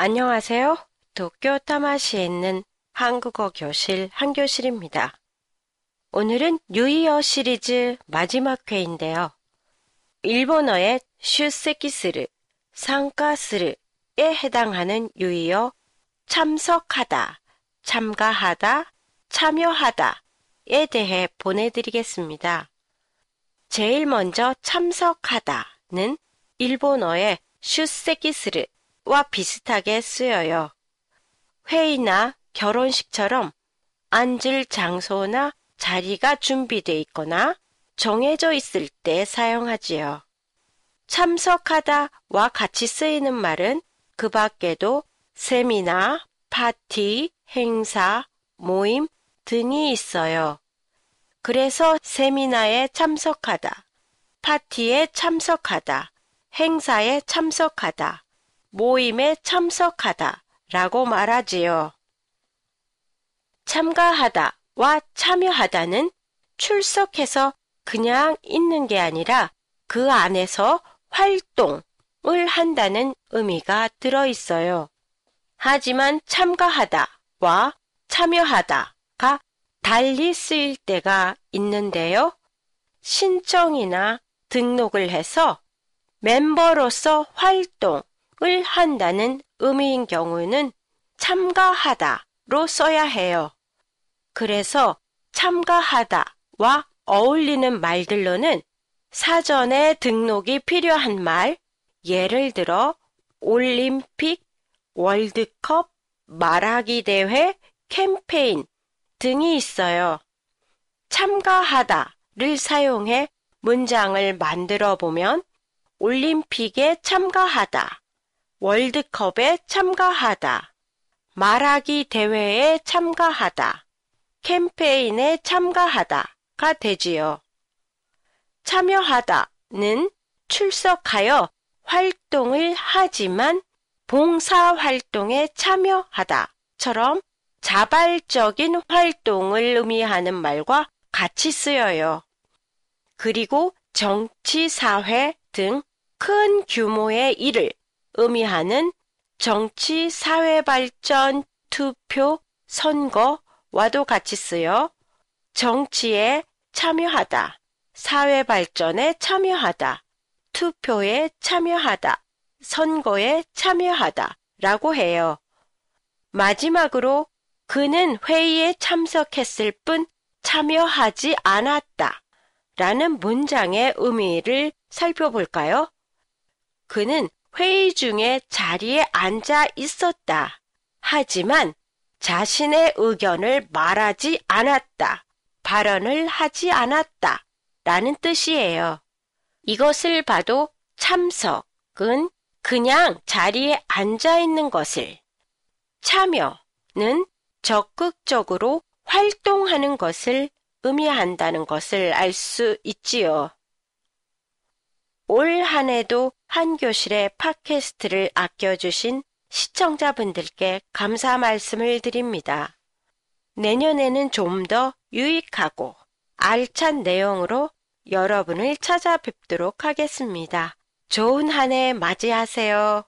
안녕하세요. 도쿄 타마시에 있는 한국어 교실 한교실입니다. 오늘은 뉴이어 시리즈 마지막 회인데요. 일본어의 슈세키스르, 상가스르에 해당하는 유의어 참석하다, 참가하다, 참여하다에 대해 보내드리겠습니다. 제일 먼저 참석하다는 일본어의 슈세키스르 와 비슷하게 쓰여요. 회의나 결혼식처럼 앉을 장소나 자리가 준비되어 있거나 정해져 있을 때 사용하지요. 참석하다와 같이 쓰이는 말은 그 밖에도 세미나, 파티, 행사, 모임 등이 있어요. 그래서 세미나에 참석하다, 파티에 참석하다, 행사에 참석하다, 모임에 참석하다 라고 말하지요. 참가하다와 참여하다는 출석해서 그냥 있는 게 아니라 그 안에서 활동을 한다는 의미가 들어 있어요. 하지만 참가하다와 참여하다가 달리 쓰일 때가 있는데요. 신청이나 등록을 해서 멤버로서 활동 을 한다는 의미인 경우는 참가하다로 써야 해요. 그래서 참가하다와 어울리는 말들로는 사전에 등록이 필요한 말, 예를 들어 올림픽, 월드컵, 말하기 대회, 캠페인 등이 있어요. 참가하다를 사용해 문장을 만들어 보면 올림픽에 참가하다, 월드컵에 참가하다, 말하기 대회에 참가하다, 캠페인에 참가하다가 되지요. 참여하다는 출석하여 활동을 하지만 봉사 활동에 참여하다처럼 자발적인 활동을 의미하는 말과 같이 쓰여요. 그리고 정치, 사회 등 큰 규모의 일을 의미하는 정치, 사회 발전, 투표, 선거와도 같이 쓰여 정치에 참여하다, 사회 발전에 참여하다, 투표에 참여하다, 선거에 참여하다 라고 해요. 마지막으로 그는 회의에 참석했을 뿐 참여하지 않았다 라는 문장의 의미를 살펴볼까요? 그는 회의 중에 자리에 앉아 있었다. 하지만 자신의 의견을 말하지 않았다. 발언을 하지 않았다. 라는 뜻이에요. 이것을 봐도 참석은 그냥 자리에 앉아 있는 것을, 참여는 적극적으로 활동하는 것을 의미한다는 것을 알 수 있지요. 올 한 해도 한 교실의 팟캐스트를 아껴주신 시청자분들께 감사 말씀을 드립니다. 내년에는 좀 더 유익하고 알찬 내용으로 여러분을 찾아뵙도록 하겠습니다. 좋은 한 해 맞이하세요.